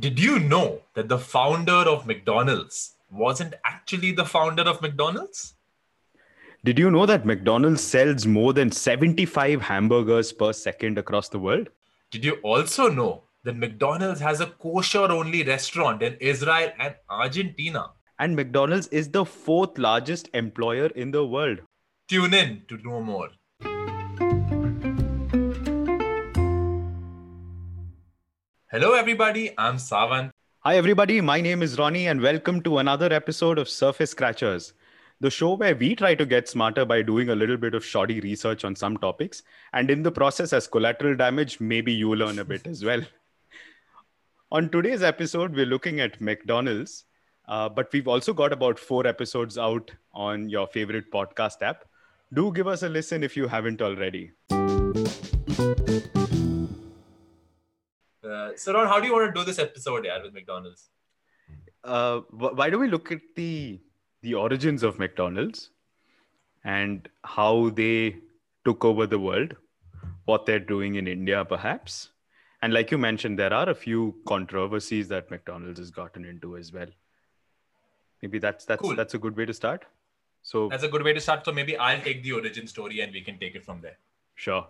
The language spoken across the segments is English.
Did you know that the founder of McDonald's wasn't actually the founder of McDonald's? Did you know that McDonald's sells more than 75 hamburgers per second across the world? Did you also know that McDonald's has a kosher only restaurant in Israel and Argentina? And McDonald's is the fourth largest employer in the world. Tune in to know more. Hello, everybody. I'm Sawant. Hi, everybody. My name is Ronny, and welcome to another episode of Surface Scratchers, the show where we try to get smarter by doing a little bit of shoddy research on some topics. And in the process, as collateral damage, maybe you learn a bit as well. on today's episode, we're looking at McDonald's, uh, but we've also got about four episodes out on your favorite podcast app. Do give us a listen if you haven't already. Uh, so, Ron, how do you want to do this episode, yeah, with McDonald's? Uh, why don't we look at the the origins of McDonald's and how they took over the world, what they're doing in India, perhaps, and like you mentioned, there are a few controversies that McDonald's has gotten into as well. Maybe that's that's Cool. that's a good way to start. So That's a good way to start. So, maybe I'll take the origin story and we can take it from there. sure.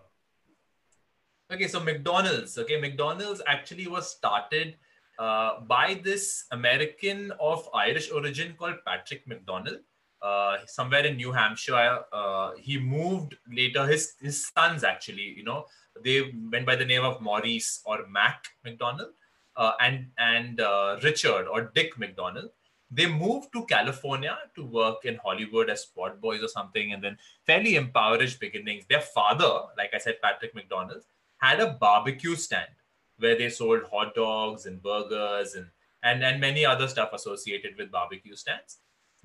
Okay, so McDonald's. Okay, McDonald's actually was started uh, by this American of Irish origin called Patrick McDonald. Uh, somewhere in New Hampshire, uh, he moved later. His his sons actually, you know, they went by the name of Maurice or Mac McDonald, uh, and and uh, Richard or Dick McDonald. They moved to California to work in Hollywood as spot boys or something, and then fairly impoverished beginnings. Their father, like I said, Patrick McDonald, had a barbecue stand where they sold hot dogs and burgers and, and, and many other stuff associated with barbecue stands.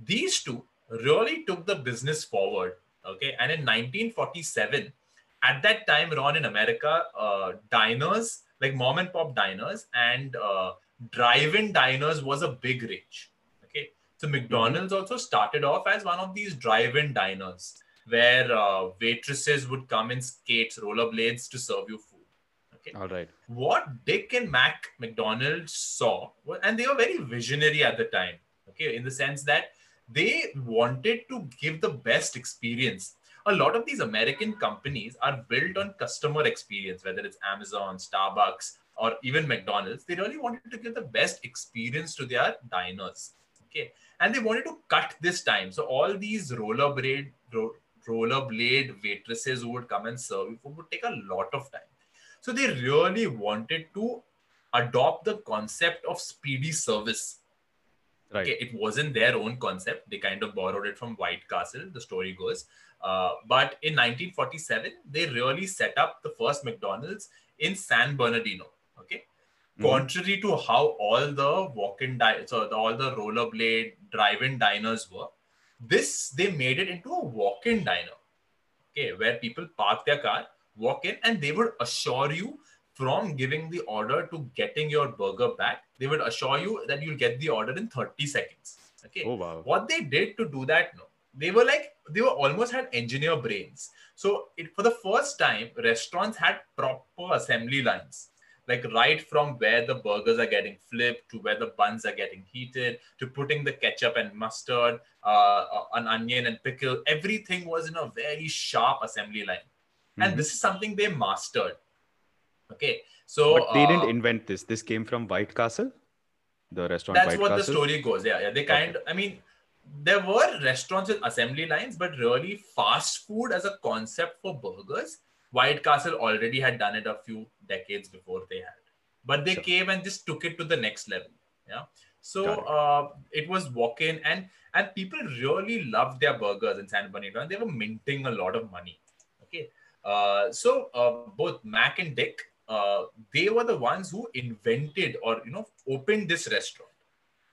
These two really took the business forward. Okay. And in 1947, at that time, Ron, in America, uh, diners, like mom and pop diners and uh, drive in diners was a big range. Okay. So McDonald's also started off as one of these drive in diners where uh, waitresses would come in skates, rollerblades to serve you food. Okay. All right. What Dick and Mac McDonald saw, and they were very visionary at the time, okay, in the sense that they wanted to give the best experience. A lot of these American companies are built on customer experience, whether it's Amazon, Starbucks, or even McDonald's. They really wanted to give the best experience to their diners. Okay. And they wanted to cut this time. So all these rollerblade, ro- rollerblade waitresses who would come and serve you food would take a lot of time. So they really wanted to adopt the concept of speedy service. Right. Okay, it wasn't their own concept. They kind of borrowed it from White Castle, the story goes. Uh, but in 1947, they really set up the first McDonald's in San Bernardino. Okay. Mhm. Contrary to how all the walk-in, di- so the, all the rollerblade drive-in diners were, this they made it into a walk-in diner. Okay, where people park their car, walk in, and they would assure you from giving the order to getting your burger back, they would assure you that you'll get the order in 30 seconds. Okay. Oh wow. What they did to do that, no, they were like they were almost had engineer brains. So it, for the first time, restaurants had proper assembly lines, like right from where the burgers are getting flipped to where the buns are getting heated to putting the ketchup and mustard, uh, uh, an onion and pickle. Everything was in a very sharp assembly line, and Mhm. this is something they mastered. Okay, so but they uh, didn't invent this. This came from White Castle, the restaurant that's White what Castle. the story goes yeah yeah they kind i mean there were restaurants with assembly lines but really fast food as a concept for burgers white castle already had done it a few decades before they had. But they Sure. came and just took it to the next level yeah? So it. uh, it was walk in and and people really loved their burgers in san bernardino and they were minting a lot of money okay? Uh, so uh, both mac and dick uh, they were the ones who invented or you know opened this restaurant.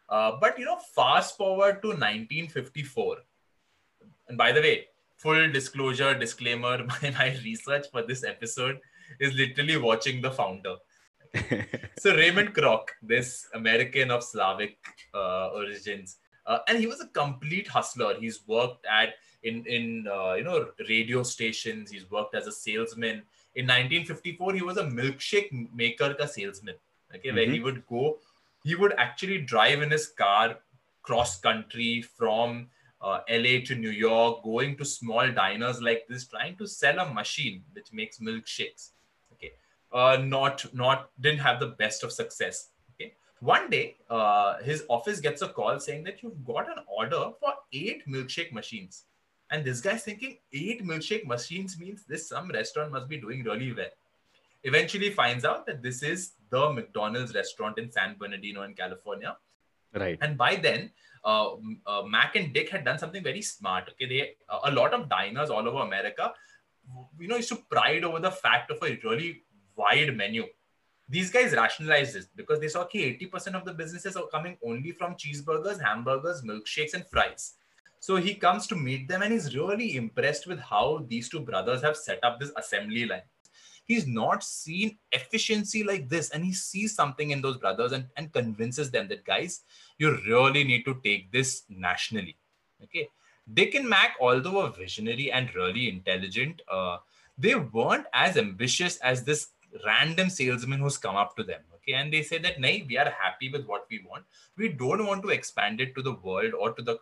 Uh, but you know fast forward to 1954 and by the way full disclosure disclaimer my, my research for this episode is literally watching the founder so Raymond Kroc, this American of Slavic uh, origins, uh, and he was a complete hustler. He's worked at in in uh, you know radio stations. He's worked as a salesman. In 1954, he was a milkshake maker ka salesman. Okay, where he would go he would actually drive in his car cross country from uh, LA to New York, going to small diners like this, trying to sell a machine which makes milkshakes. Okay, uh, not not didn't have the best of success. Okay, one day uh, his office gets a call saying that you've got an order for eight milkshake machines, and this guy's thinking eight milkshake machines means this some restaurant must be doing really well. Eventually finds out that this is the McDonald's restaurant in San Bernardino in California. Right. And by then, uh, uh, Mac and Dick had done something very smart. Okay, they uh, a lot of diners all over America, you know, used to pride over the fact of a really wide menu. These guys rationalized this because they saw okay, 80% of the businesses are coming only from cheeseburgers, hamburgers, milkshakes, and fries. So he comes to meet them and he's really impressed with how these two brothers have set up this assembly line he's not seen efficiency like this and he sees something in those brothers and, and convinces them that guys you really need to take this nationally. Okay? Dick and mac although a visionary and really intelligent uh, they weren't as ambitious as this random salesman who's come up to them. Okay? And they say that nay we are happy with what we want. We don't want to expand it to the world or to the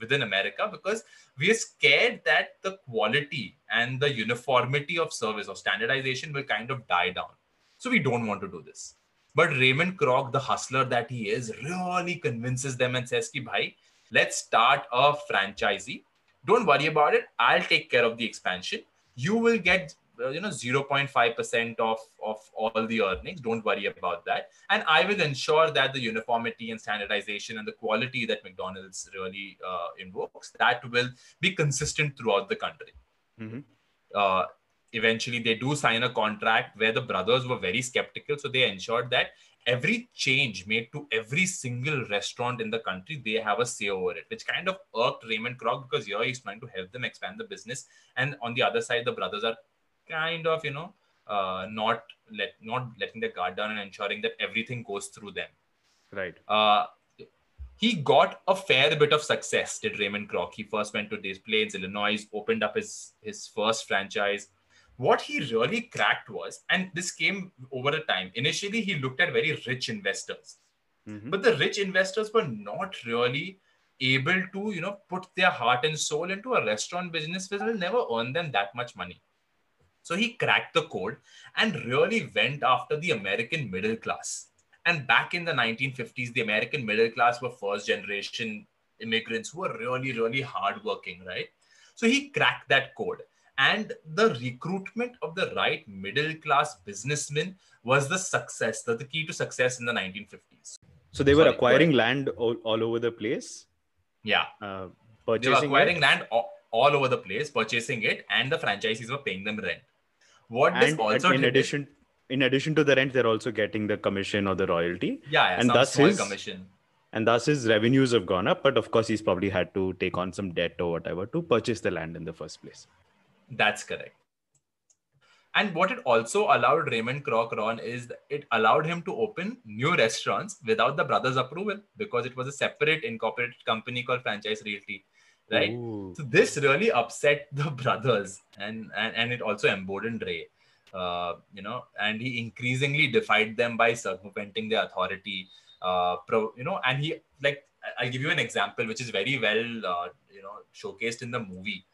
within America because we are scared that the quality and the uniformity of service or standardization will kind of die down. So we don't want to do this. But Raymond Kroc, the hustler that he is, really convinces them and says, Ki, bhai, let's start a franchisee. Don't worry about it. I'll take care of the expansion. You will get uh, you know 0.5% of, of all the earnings don't worry about that and i will ensure that the uniformity and standardization and the quality that mcdonald's really uh, invokes that will be consistent throughout the country mm-hmm. uh, eventually they do sign a contract where the brothers were very skeptical so they ensured that every change made to every single restaurant in the country, they have a say over it, which kind of irked Raymond Kroc because here he's trying to help them expand the business. And on the other side, the brothers are kind of you know uh, not let not letting their guard down and ensuring that everything goes through them. Right. Uh, he got a fair bit of success. Did Raymond Kroc? He first went to Des Plaines, Illinois, opened up his his first franchise. What he really cracked was, and this came over a time. Initially, he looked at very rich investors, mm-hmm. but the rich investors were not really able to, you know, put their heart and soul into a restaurant business which will never earn them that much money. So he cracked the code and really went after the American middle class. And back in the 1950s, the American middle class were first generation immigrants who were really, really hardworking, right? So he cracked that code. And the recruitment of the right middle class businessmen was the success, the, the key to success in the 1950s. So they were Sorry, acquiring land all, all, over the place? Yeah. Uh, they were acquiring it? land all, all over the place, purchasing it, and the franchisees were paying them rent. What and, also in addition in addition to the rent, they're also getting the commission or the royalty. Yeah, yeah and thus his commission. And thus his revenues have gone up, but of course he's probably had to take on some debt or whatever to purchase the land in the first place. That's correct. And what it also allowed Raymond Kroc on is it allowed him to open new restaurants without the brothers' approval because it was a separate incorporated company called Franchise Realty right? Ooh. So this really upset the brothers, and and, and it also emboldened Ray. Uh, you know, and he increasingly defied them by circumventing their authority. Uh, pro, you know, and he like I'll give you an example which is very well uh, you know showcased in the movie.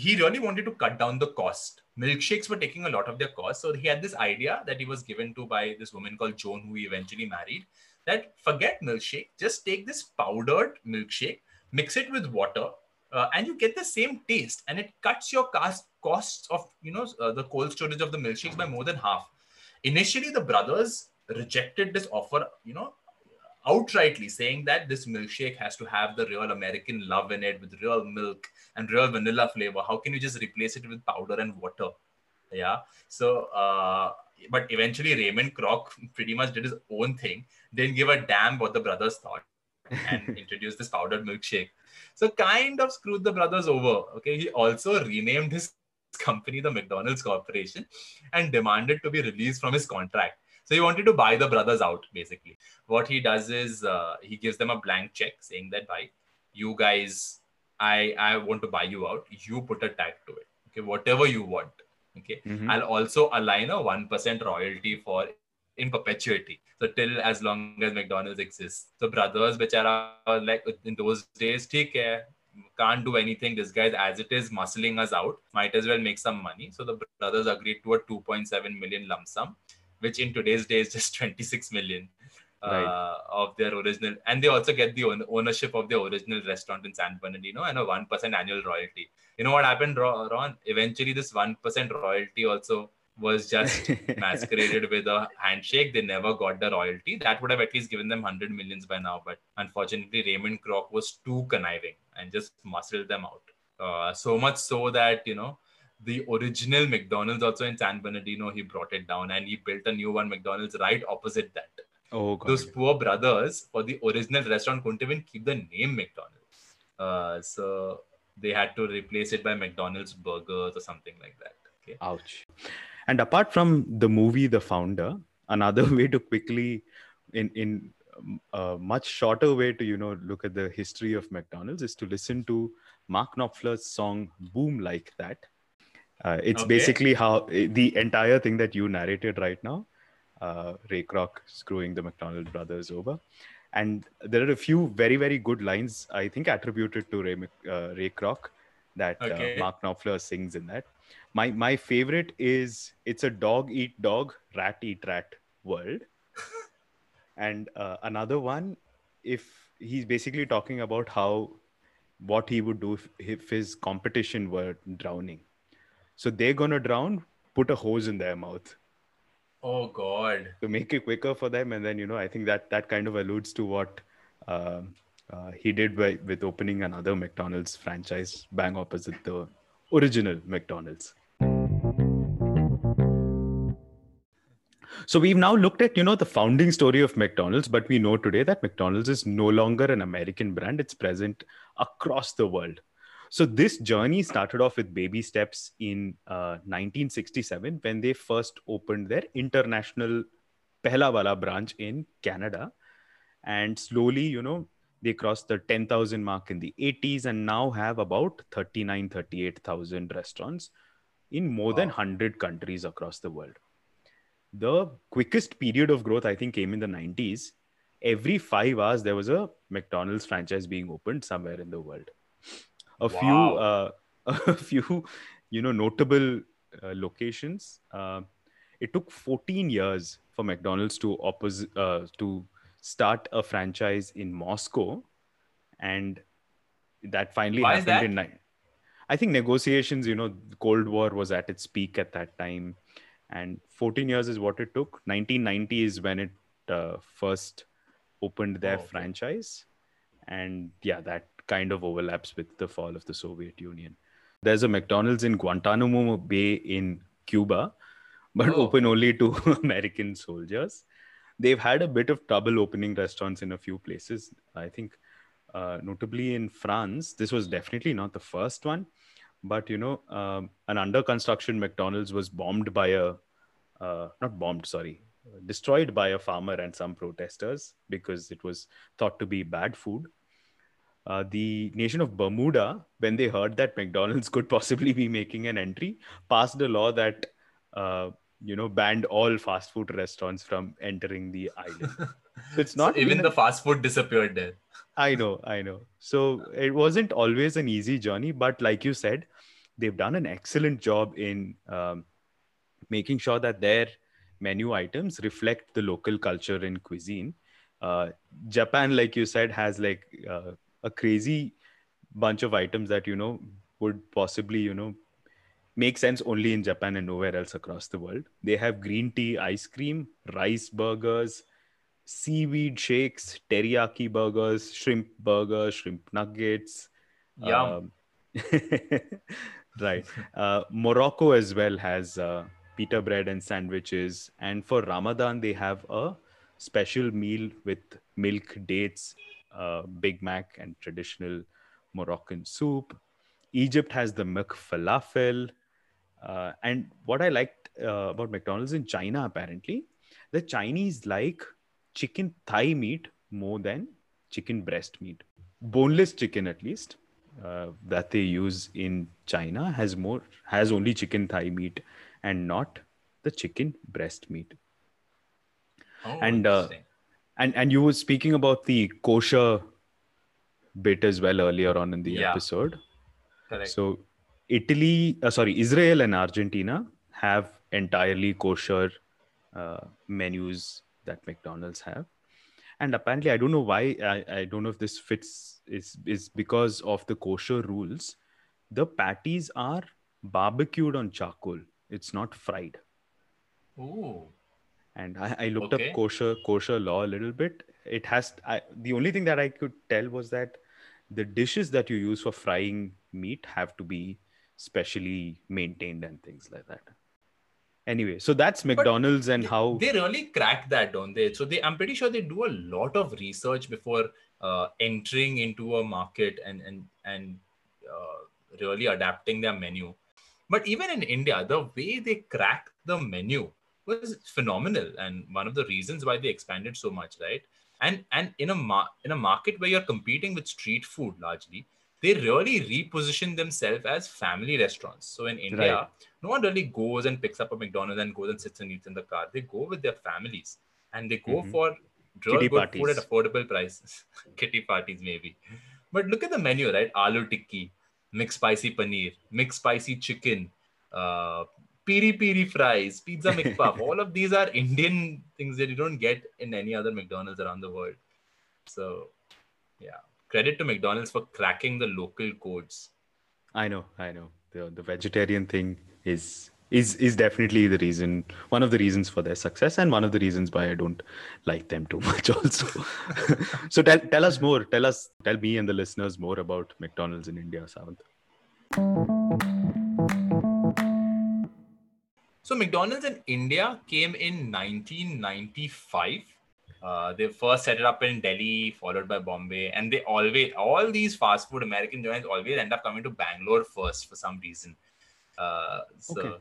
He really wanted to cut down the cost. Milkshakes were taking a lot of their cost, so he had this idea that he was given to by this woman called Joan, who he eventually married. That forget milkshake, just take this powdered milkshake, mix it with water, uh, and you get the same taste. And it cuts your cost, costs of you know uh, the cold storage of the milkshakes by more than half. Initially, the brothers rejected this offer, you know, outrightly saying that this milkshake has to have the real American love in it with real milk and real vanilla flavor. How can you just replace it with powder and water? Yeah. So, uh, but eventually Raymond Kroc pretty much did his own thing. Didn't give a damn what the brothers thought and introduced this powdered milkshake. So kind of screwed the brothers over. Okay, he also renamed his company the McDonald's Corporation and demanded to be released from his contract. So he wanted to buy the brothers out, basically. What he does is uh, he gives them a blank check saying that, by you guys, I I want to buy you out. You put a tag to it. Okay, whatever you want. Okay, mm-hmm. I'll also align a one percent royalty for in perpetuity. So till as long as McDonald's exists. So brothers, bechara, like in those days, take care. Can't do anything. This guy's as it is muscling us out. Might as well make some money. So the brothers agreed to a 2.7 million lump sum, which in today's day is just 26 million. Right. Uh, of their original, and they also get the own- ownership of the original restaurant in San Bernardino and a one percent annual royalty. You know what happened, Ron? Eventually, this one percent royalty also was just masqueraded with a handshake. They never got the royalty. That would have at least given them 100 millions by now. But unfortunately, Raymond Kroc was too conniving and just muscled them out. Uh, so much so that, you know, the original McDonald's also in San Bernardino, he brought it down and he built a new one McDonald's right opposite that. Oh god. Those poor brothers for the original restaurant couldn't even keep the name McDonald's. Uh, so they had to replace it by McDonald's burgers or something like that. Okay. Ouch. And apart from the movie The Founder, another way to quickly, in in um, a much shorter way to you know look at the history of McDonald's is to listen to Mark Knopfler's song "Boom Like That." Uh, it's Okay. basically how the entire thing that you narrated right now. Uh, Ray Kroc screwing the McDonald brothers over, and there are a few very very good lines I think attributed to Ray uh, Ray Kroc that Okay. uh, Mark Knopfler sings in that. My my favorite is it's a dog eat dog rat eat rat world. And uh, another one if he's basically talking about how what he would do if, if his competition were drowning. So they're gonna drown put a hose in their mouth Oh God. to make it quicker for them and then you know i think that that kind of alludes to what um, uh, he did by, with opening another mcdonald's franchise bang opposite the original mcdonald's. So we've now looked at you know the founding story of mcdonald's but we know today that mcdonald's is no longer an american brand. It's present across the world so this journey started off with baby steps in uh, 1967 when they first opened their international Pehla Wala branch in Canada. And slowly, you know, they crossed the 10,000 mark in the 80s and now have about 39, 38,000 restaurants in more than 100 countries across the world. The quickest period of growth, I think, came in the 90s. Every five hours, there was a McDonald's franchise being opened somewhere in the world a few uh, a few you know notable uh, locations uh, it took 14 years for mcdonald's to oppose uh, to start a franchise in moscow and that finally Why happened that? in ni- i think negotiations you know the cold war was at its peak at that time and 14 years is what it took 1990 is when it uh, first opened their Oh, okay. franchise and yeah that kind of overlaps with the fall of the soviet union. There's a mcdonald's in guantanamo bay in cuba but Oh. open only to american soldiers. They've had a bit of trouble opening restaurants in a few places. I think uh, notably in france this was definitely not the first one but you know um, an under construction mcdonald's was bombed by a uh, not bombed sorry destroyed by a farmer and some protesters because it was thought to be bad food uh, the nation of Bermuda, when they heard that McDonald's could possibly be making an entry, passed a law that uh, you know banned all fast food restaurants from entering the island. So it's So not even the fast food disappeared there. I know, I know. So it wasn't always an easy journey, but like you said, they've done an excellent job in um, making sure that their menu items reflect the local culture and cuisine. Uh, Japan, like you said, has like uh, a crazy bunch of items that you know would possibly you know make sense only in Japan and nowhere else across the world. They have green tea ice cream, rice burgers, seaweed shakes, teriyaki burgers, shrimp burgers, shrimp nuggets. Yum. Um, right. Uh, Morocco as well has uh, pita bread and sandwiches. And for Ramadan, they have a special meal with milk, dates, uh, Big Mac, and traditional Moroccan soup. Egypt has the McFalafel. Uh, and what I liked uh, about McDonald's in China, apparently, the Chinese like chicken thigh meat more than chicken breast meat. Boneless chicken, at least, uh, that they use in China has more has only chicken thigh meat and not the chicken breast meat. Oh, And, uh. And and you were speaking about the kosher bit as well earlier on in the Yeah. episode. correct. So Italy, uh, sorry, Israel and Argentina have entirely kosher uh, menus that McDonald's have. And apparently, I don't know why. I, I don't know if this fits. Is is because of the kosher rules. The patties are barbecued on charcoal. It's not fried. Ooh. And I, I looked Okay. up kosher kosher law a little bit. It has. I, the only thing that I could tell was that the dishes that you use for frying meat have to be specially maintained and things like that. Anyway, so that's McDonald's and They- how. they really crack that, don't they? So they, I'm pretty sure they do a lot of research before uh, entering into a market and and and uh, really adapting their menu. But even in India, the way they crack the menu was phenomenal, and one of the reasons why they expanded so much, right? And and in a mar- in a market where you're competing with street food largely, they really reposition themselves as family restaurants. So in India, Right. no one really goes and picks up a McDonald's and goes and sits and eats in the car. They go with their families and they go Mhm. for real Kitty good food at affordable prices. Kitty parties, maybe. But look at the menu, right? Aloo tikki, mixed spicy paneer, mixed spicy chicken, uh, piri piri fries, pizza McPuff. All of these are Indian things that you don't get in any other McDonald's around the world. So, yeah, credit to McDonald's for cracking the local codes. I know, I know. The the vegetarian thing is is is definitely the reason, one of the reasons for their success, and one of the reasons why I don't like them too much. Also, so tell tell us more. Tell us, tell me and the listeners more about McDonald's in India, Sawant. So McDonald's in India came in 1995. Uh, they first set it up in Delhi, followed by Bombay, and they always all these fast food American joints always end up coming to Bangalore first for some reason. Uh, so, Okay.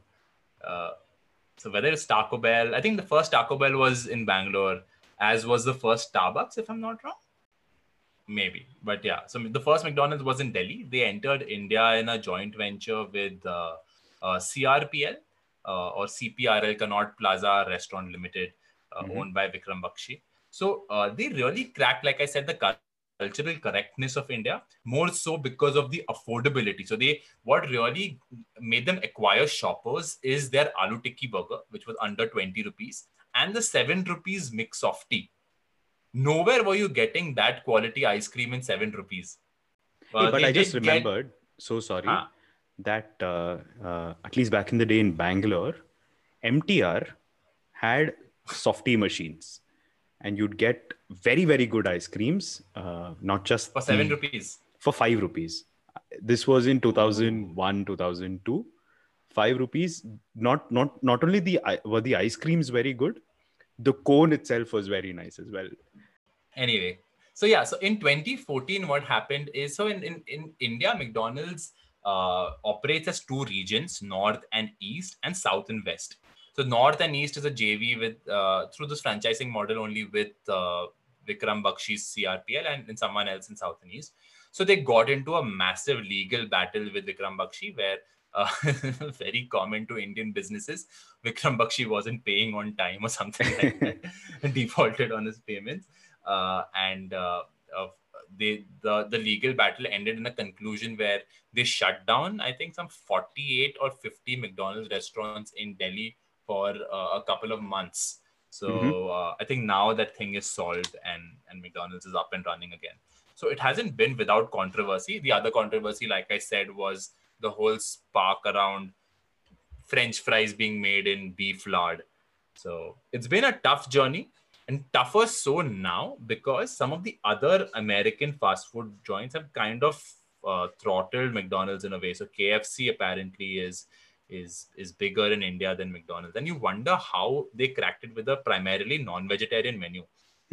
uh, so whether it's Taco Bell, I think the first Taco Bell was in Bangalore, as was the first Starbucks, if I'm not wrong. Maybe, but yeah. So the first McDonald's was in Delhi. They entered India in a joint venture with uh, uh, CRPL uh, or CPRL Connaught Plaza Restaurant Limited, uh, Mhm. owned by Vikram Bakshi. So uh, they really cracked, like I said, the cultural correctness of India more so because of the affordability. So they what really made them acquire shoppers is their aloo tikki burger, which was under 20 rupees, and the 7 rupees mix of tea. Nowhere were you getting that quality ice cream in 7 rupees. Hey, Uh, but I just did get- remembered. So sorry. Huh. That uh, uh, at least back in the day in Bangalore, MTR had softy machines, and you'd get very very good ice creams. Uh, not just for 7 the- rupees. for five rupees. This was in 2001, 2002. Five rupees. Not not not only the were the ice creams very good, the cone itself was very nice as well. anyway so yeah so in 2014 what happened is so in, in, in india mcdonald's uh, operates as two regions north and east and south and west. So north and east is a jv with uh, through this franchising model only with uh, vikram bakshi's crpl and, and someone else in south and east. So they got into a massive legal battle with vikram bakshi where uh, very common to indian businesses vikram bakshi wasn't paying on time or something like that defaulted on his payments. Uh, and uh, uh, they the the legal battle ended in a conclusion where they shut down I think some 48 or 50 McDonald's restaurants in Delhi for uh, a couple of months. So Mhm. uh, I think now that thing is solved and and McDonald's is up and running again. So it hasn't been without controversy. The other controversy, like I said, was the whole spark around French fries being made in beef lard. So it's been a tough journey and tougher so now because some of the other American fast food joints have kind of uh, throttled McDonald's in a way. So KFC apparently is is is bigger in India than McDonald's, and you wonder how they cracked it with a primarily non-vegetarian menu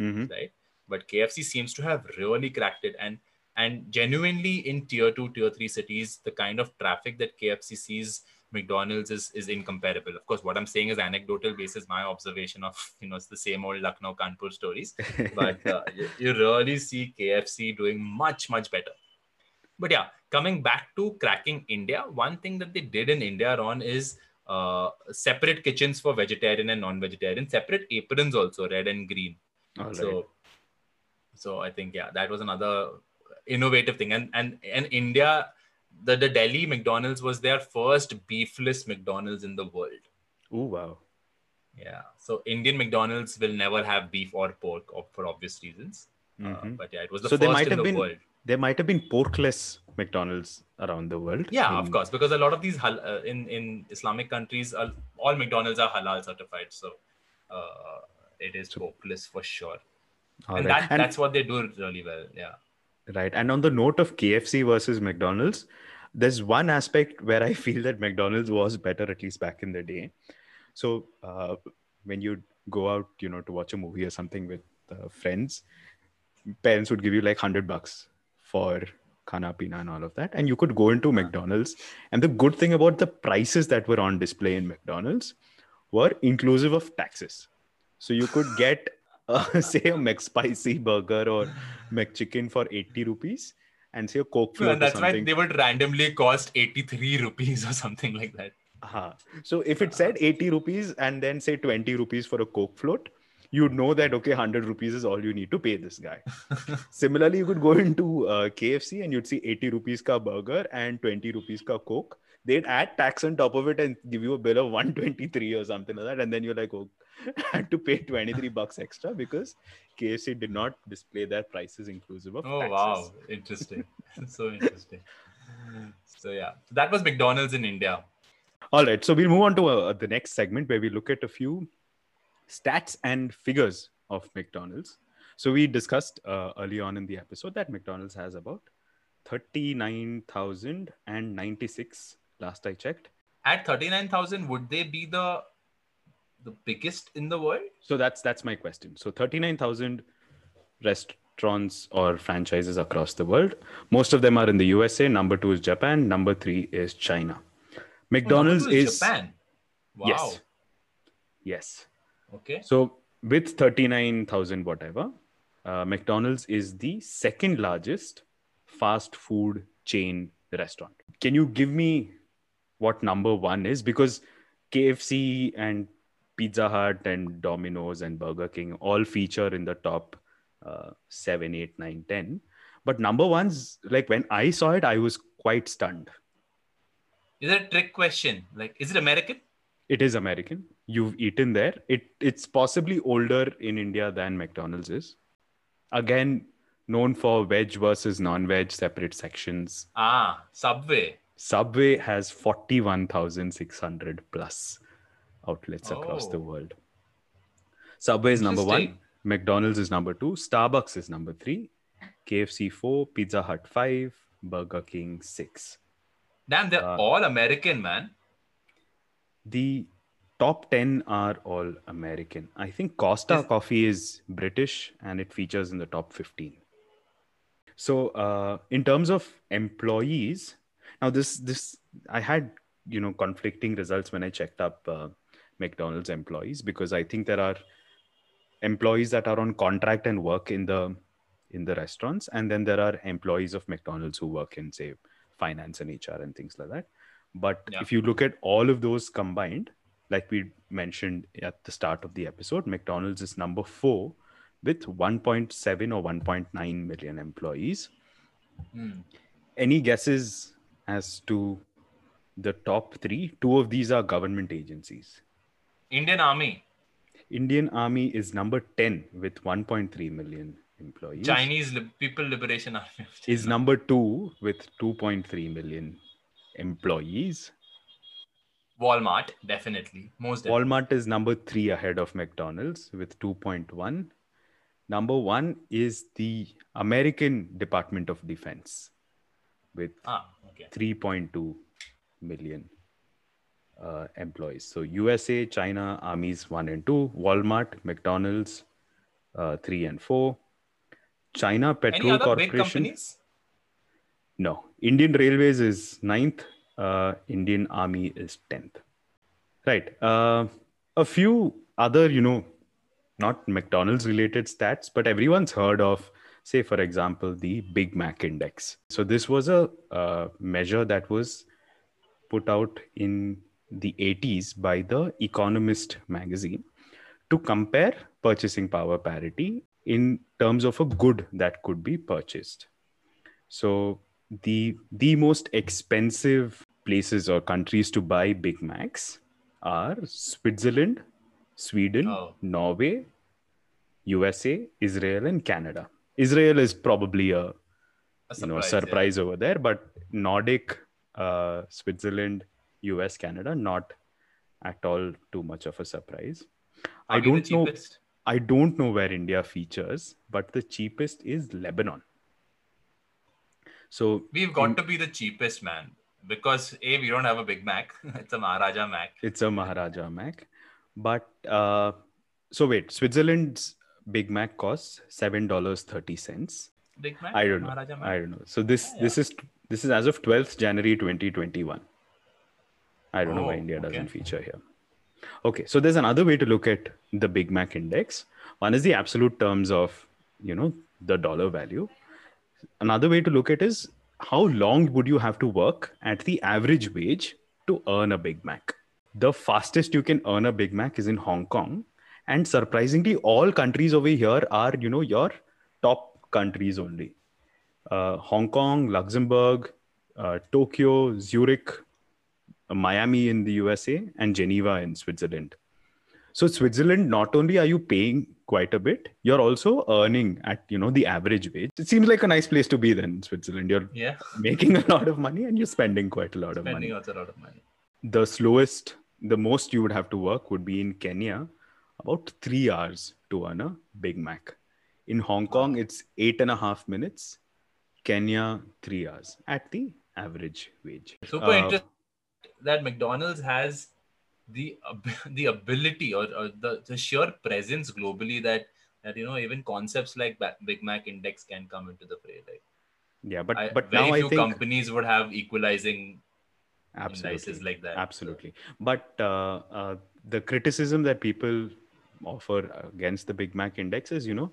Mhm. right? But KFC seems to have really cracked it, and and genuinely in tier two, tier three cities, the kind of traffic that KFC sees McDonald's is is incomparable. Of course, what I'm saying is anecdotal basis, my observation of you know it's the same old Lucknow Kanpur stories, but uh, you, you really see KFC doing much much better. But yeah, coming back to cracking India, one thing that they did in India, Ron, is uh, separate kitchens for vegetarian and non-vegetarian, separate aprons also, red and green. All right. So, so I think yeah, that was another innovative thing. And and and India, the the Delhi McDonald's was their first beefless McDonald's in the world. oh wow. Yeah. So Indian McDonald's will never have beef or pork for obvious reasons. Uh, Mhm. but yeah, it was the So first they might in have the been world. there might have been porkless McDonald's around the world. Yeah, of course, because a lot of these hal- uh, in in Islamic countries, uh, all McDonald's are halal certified, so uh, it is porkless for sure. And right. that And- that's what they do really well. Yeah. Right. And on the note of KFC versus McDonald's, there's one aspect where I feel that McDonald's was better, at least back in the day. So uh, when you go out, you know, to watch a movie or something with uh, friends, parents would give you like 100 bucks for khana pina and all of that. And you could go into McDonald's. And the good thing about the prices that were on display in McDonald's were inclusive of taxes. So you could get, uh, say, a McSpicy burger or McChicken for 80 rupees and say a Coke float and that's or why they would randomly cost 83 rupees or something like that. Uh-huh. So if it said 80 rupees and then say 20 rupees for a Coke float, you'd know that, okay, 100 rupees is all you need to pay this guy. Similarly, you could go into uh, KFC and you'd see 80 rupees ka burger and 20 rupees ka Coke. They'd add tax on top of it and give you a bill of 123 or something like that. And then you're like, oh, had to pay 23 bucks extra because KFC did not display their prices inclusive of Oh taxes. wow, interesting. so interesting. So yeah, that was McDonald's in India. All right, so we'll move on to uh, the next segment where we look at a few stats and figures of McDonald's. So we discussed uh, early on in the episode that McDonald's has about 39,096 last I checked. At 39,000, would they be the the biggest in the world? So that's that's my question. So 39,000 restaurants or franchises across the world. Most of them are in the USA. Number 2 is Japan, number 3 is China. Oh, McDonald's number two is Japan. Wow. Yes. Yes. Okay. So with 39,000 whatever, uh, McDonald's is the second largest fast food chain restaurant. Can you give me what number one is? Because KFC and Pizza Hut and Domino's and Burger King all feature in the top uh, seven, eight, nine, ten. But number one's like when I saw it, I was quite stunned. Is it a trick question? Like, is it American? It is American. You've eaten there. It it's possibly older in India than McDonald's is. Again, known for veg versus non-veg separate sections. Ah, Subway. Subway has 41,600 plus outlets across the Oh. world. Subway is number one. McDonald's is number two. Starbucks is number three. KFC four. Pizza Hut five. Burger King six. Damn, they're Uh, all American, man. The top 10 are all American. I think Costa Is- Coffee is British and it features in the top 15. So, uh, in terms of employees, now this this I had you know conflicting results when I checked up uh, McDonald's employees because I think there are employees that are on contract and work in the in the restaurants, and then there are employees of McDonald's who work in say finance and HR and things like that. But Yeah. if you look at all of those combined, like we mentioned at the start of the episode, McDonald's is number four with 1.7 or 1.9 million employees. Hmm. Any guesses as to the top three? Two of these are government agencies. Indian Army, Indian Army is number 10 with 1.3 million employees. Chinese Lib- People Liberation Army. is number two with 2.3 million employees. Walmart, definitely. Most definitely. Walmart is number three ahead of McDonald's with 2.1. Number one is the American Department of Defense with Ah, okay. 3.2 million uh, employees. So USA, China, armies one and two, Walmart, McDonald's uh, three and four, China Any Petrol other big Corporation. companies? No, Indian Railways is ninth. Uh, Indian Army is tenth. Right. Uh, a few other, you know, not McDonald's related stats, but everyone's heard of, say, for example, the Big Mac Index. So this was a uh, measure that was put out in the 80s by the Economist magazine to compare purchasing power parity in terms of a good that could be purchased. So the the most expensive places or countries to buy Big Macs are Switzerland, Sweden, Oh. Norway, USA, Israel, and Canada. Israel is probably a A you know surprise, surprise over there, but Nordic, uh, Switzerland, US, Canada, not at all too much of a surprise. yeah. I Are the don't know. I don't know where India features, but the cheapest is Lebanon. So We've got in- to be the cheapest, man. Because A, we don't have a Big Mac. it's a Maharaja Mac. it's a Maharaja Mac, but uh, so wait, Switzerland's Big Mac costs seven dollars thirty cents. Big Mac? I don't know. Maharaja Mac? I don't know. So this Yeah, this is this is as of twelfth January twenty twenty one. I don't know why Oh, India okay. doesn't feature here. Okay, so there's another way to look at the Big Mac index. One is the absolute terms of you know the dollar value. Another way to look at is how long would you have to work at the average wage to earn a Big Mac. The fastest you can earn a Big Mac is in Hong Kong, and surprisingly, all countries over here are you know your top countries only. Uh, Hong Kong, Luxembourg, uh, Tokyo, Zurich, Miami in the USA, and Geneva in Switzerland. So Switzerland, not only are you paying quite a bit, you're also earning at you know the average wage. It seems like a nice place to be then, Switzerland. You're Yeah. making a lot of money and you're spending quite a lot of money. also a lot of money. The slowest, the most you would have to work would be in Kenya, about three hours to earn a Big Mac. In Hong Kong, it's eight and a half minutes. Kenya, three hours at the average wage. Super Uh, interesting that McDonald's has the the ability or, or the, the sheer presence globally that that you know even concepts like Big Mac Index can come into the fray. Like, Yeah, but I, but very now few I think companies would have equalizing absolutely indices like that. absolutely but uh, uh, the criticism that people offer against the big mac index is you know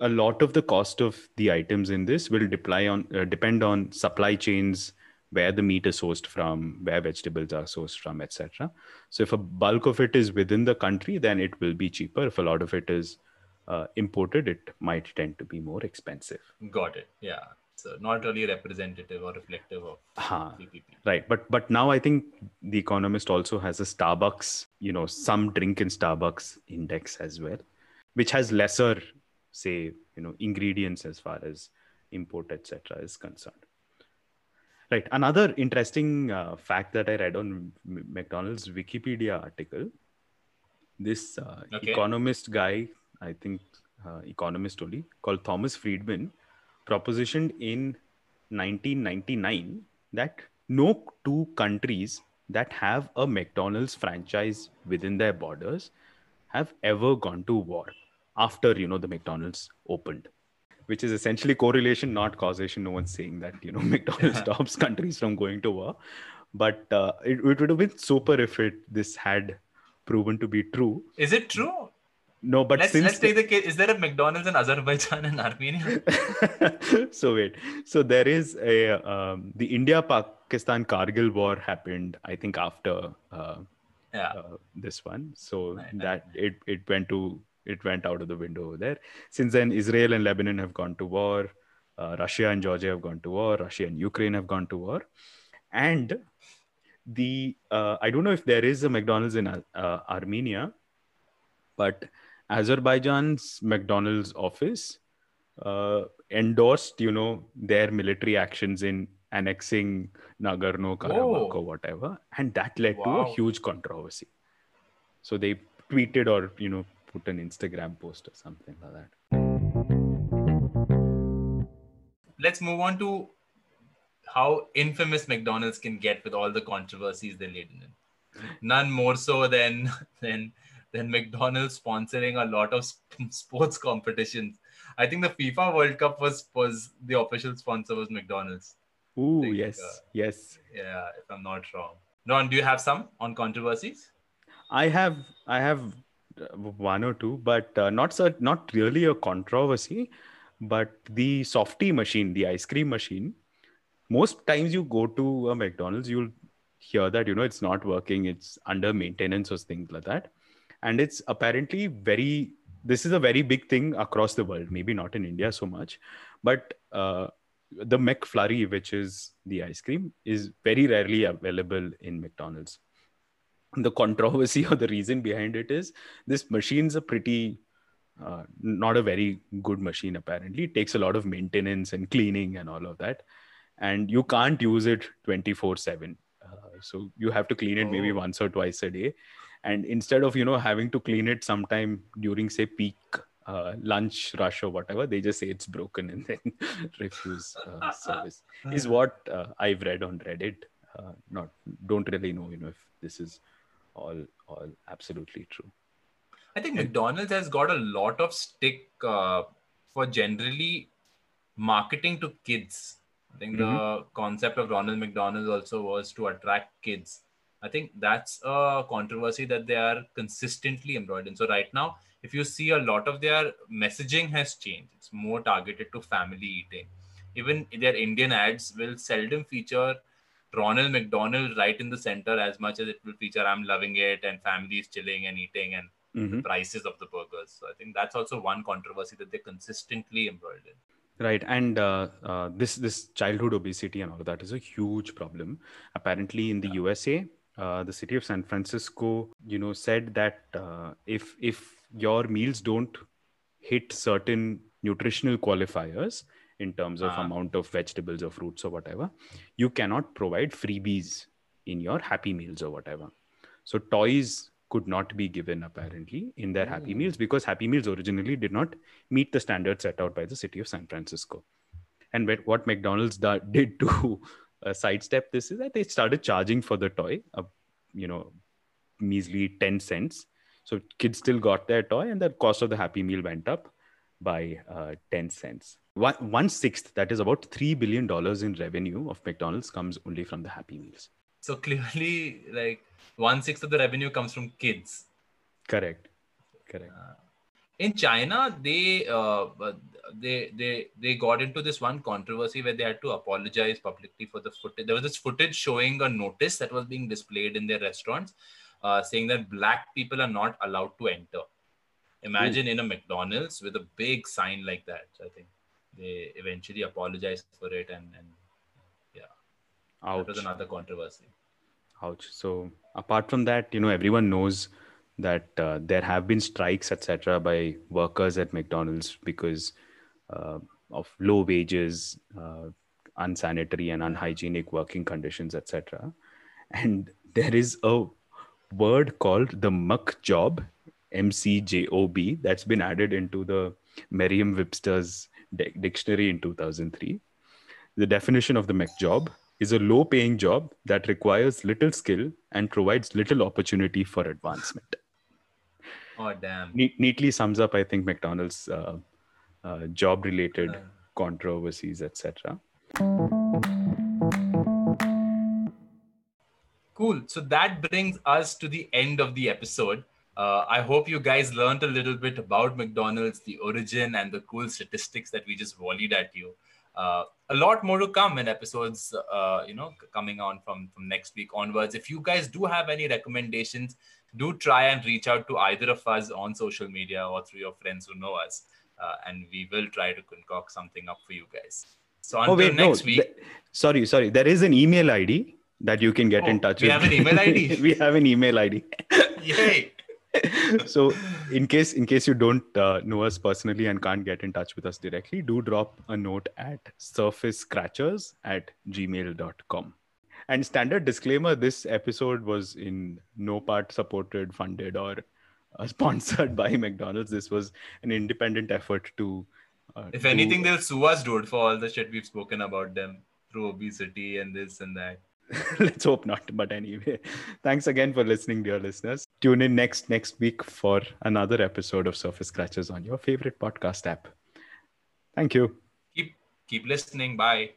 a lot of the cost of the items in this will deply on uh, depend on supply chains where the meat is sourced from where vegetables are sourced from etc so if a bulk of it is within the country then it will be cheaper if a lot of it is uh, imported it might tend to be more expensive Got it. Yeah. So not really representative or reflective of Huh. PPP. Right, but but now I think the Economist also has a Starbucks, you know, some drink in Starbucks index as well, which has lesser, say, you know, ingredients as far as import etc. is concerned. Right. Another interesting uh, fact that I read on McDonald's Wikipedia article. This uh, Okay. economist guy, I think uh, economist only, called Thomas Friedman, propositioned in 1999 that no two countries that have a McDonald's franchise within their borders have ever gone to war after you know the McDonald's opened which is essentially correlation not causation no one's saying that you know McDonald's stops countries from going to war but uh, it, it would have been super if it this had proven to be true Is it true? no but let's since let's take the case. Is there a McDonald's in Azerbaijan and Armenia? so wait so there is a um, the india pakistan kargil war happened i think after uh, Yeah. uh, this one so Right, right. that it it went to it went out of the window over there. Since then israel and lebanon have gone to war. Uh, russia and georgia have gone to war. Russia and ukraine have gone to war. And the uh, i don't know if there is a mcdonald's in uh, armenia but azerbaijan's mcdonald's office uh, endorsed you know their military actions in annexing nagorno karabakh Oh. or whatever. And that led to a huge controversy. So they tweeted or you know put an instagram post or something like that Let's move on to how infamous McDonald's can get with all the controversies they're laden in. None more so than than than McDonald's sponsoring a lot of sp- sports competitions. I think the FIFA World Cup was was the official sponsor was McDonald's. Ooh, Think, yes uh, yes Yeah, if I'm not wrong. Ron, do you have some on controversies? I have I have one or two, but uh, not so not really a controversy. But the softy machine, the ice cream machine, most times you go to a McDonald's, you'll hear that you know it's not working it's under maintenance or things like that and it's apparently very this is a very big thing across the world maybe not in india so much but uh, the mcflurry which is the ice cream is very rarely available in mcdonald's the controversy or the reason behind it is this machine's a pretty uh, not a very good machine apparently. It takes a lot of maintenance and cleaning and all of that. And you can't use it 24 7 uh, so you have to clean it oh. maybe once or twice a day. And instead of you know having to clean it sometime during say peak uh, lunch rush or whatever they just say it's broken and then refuse uh, service. Is what uh, i've read on reddit. Uh, not don't really know you know if this is all all absolutely true i think mcdonald's has got a lot of stick uh, for generally marketing to kids I think mm-hmm. the concept of Ronald McDonald also was to attract kids. I think that's a controversy that they are consistently embroiled in. So right now, if you see a lot of their messaging has changed, it's more targeted to family eating. Even their Indian ads will seldom feature Ronald McDonald right in the center as much as it will feature I'm loving it and families chilling and eating and mm-hmm. prices of the burgers. So I think that's also one controversy that they consistently embroiled in right and uh, uh, this this childhood obesity and all of that is a huge problem apparently in the yeah. usa uh, the city of san francisco you know said that uh, if if your meals don't hit certain nutritional qualifiers in terms of uh amount of vegetables or fruits or whatever you cannot provide freebies in your happy meals or whatever so toys could not be given apparently in their Happy hmm. Meals because Happy Meals originally did not meet the standards set out by the city of San Francisco. And what McDonald's did to uh, sidestep this is that they started charging for the toy, a, you know, measly 10 cents. So kids still got their toy and the cost of the Happy Meal went up by uh, 10 cents. One, one sixth, that is about $3 billion in revenue of McDonald's comes only from the Happy Meals. So clearly, like one sixth of the revenue comes from kids. Correct. Correct. Uh, in China, they uh, they they they got into this one controversy where they had to apologize publicly for the footage. There was this footage showing a notice that was being displayed in their restaurants, uh, saying that black people are not allowed to enter. Imagine Ooh. in a McDonald's with a big sign like that. I think they eventually apologized for it, and and yeah, Ouch. that was another controversy. Ouch. So apart from that, you know, everyone knows that uh, there have been strikes, etc., by workers at McDonald's because uh, of low wages, uh, unsanitary and unhygienic working conditions, etc. And there is a word called the McJob, M C J O B, that's been added into the Merriam-Webster's dictionary in 2003. The definition of the McJob is a low paying job that requires little skill and provides little opportunity for advancement. Oh, damn. Ne- neatly sums up, I think, McDonald's uh, uh, job related uh. controversies, etc. Cool. So that brings us to the end of the episode. Uh, I hope you guys learned a little bit about McDonald's, the origin, and the cool statistics that we just volleyed at you. Uh, a lot more to come in episodes uh, you know coming on from from next week onwards. If you guys do have any recommendations do try and reach out to either of us on social media or through your friends who know us uh, and we will try to concoct something up for you guys. So until oh, wait, next no. week. th- sorry sorry. There is an email id that you can get oh, in touch we with. We have an email id we have an email id yay so in case in case you don't uh, know us personally and can't get in touch with us directly do drop a note at surfacescratchers at gmail.com and standard disclaimer this episode was in no part supported funded or uh, sponsored by mcdonald's. This was an independent effort to uh, if anything they'll sue us dude for all the shit we've spoken about them through obesity and this and that. Let's hope not but anyway. Thanks again for listening dear listeners tune in next next week for another episode of surface Scratchers on your favorite podcast app. Thank you. Keep keep listening. Bye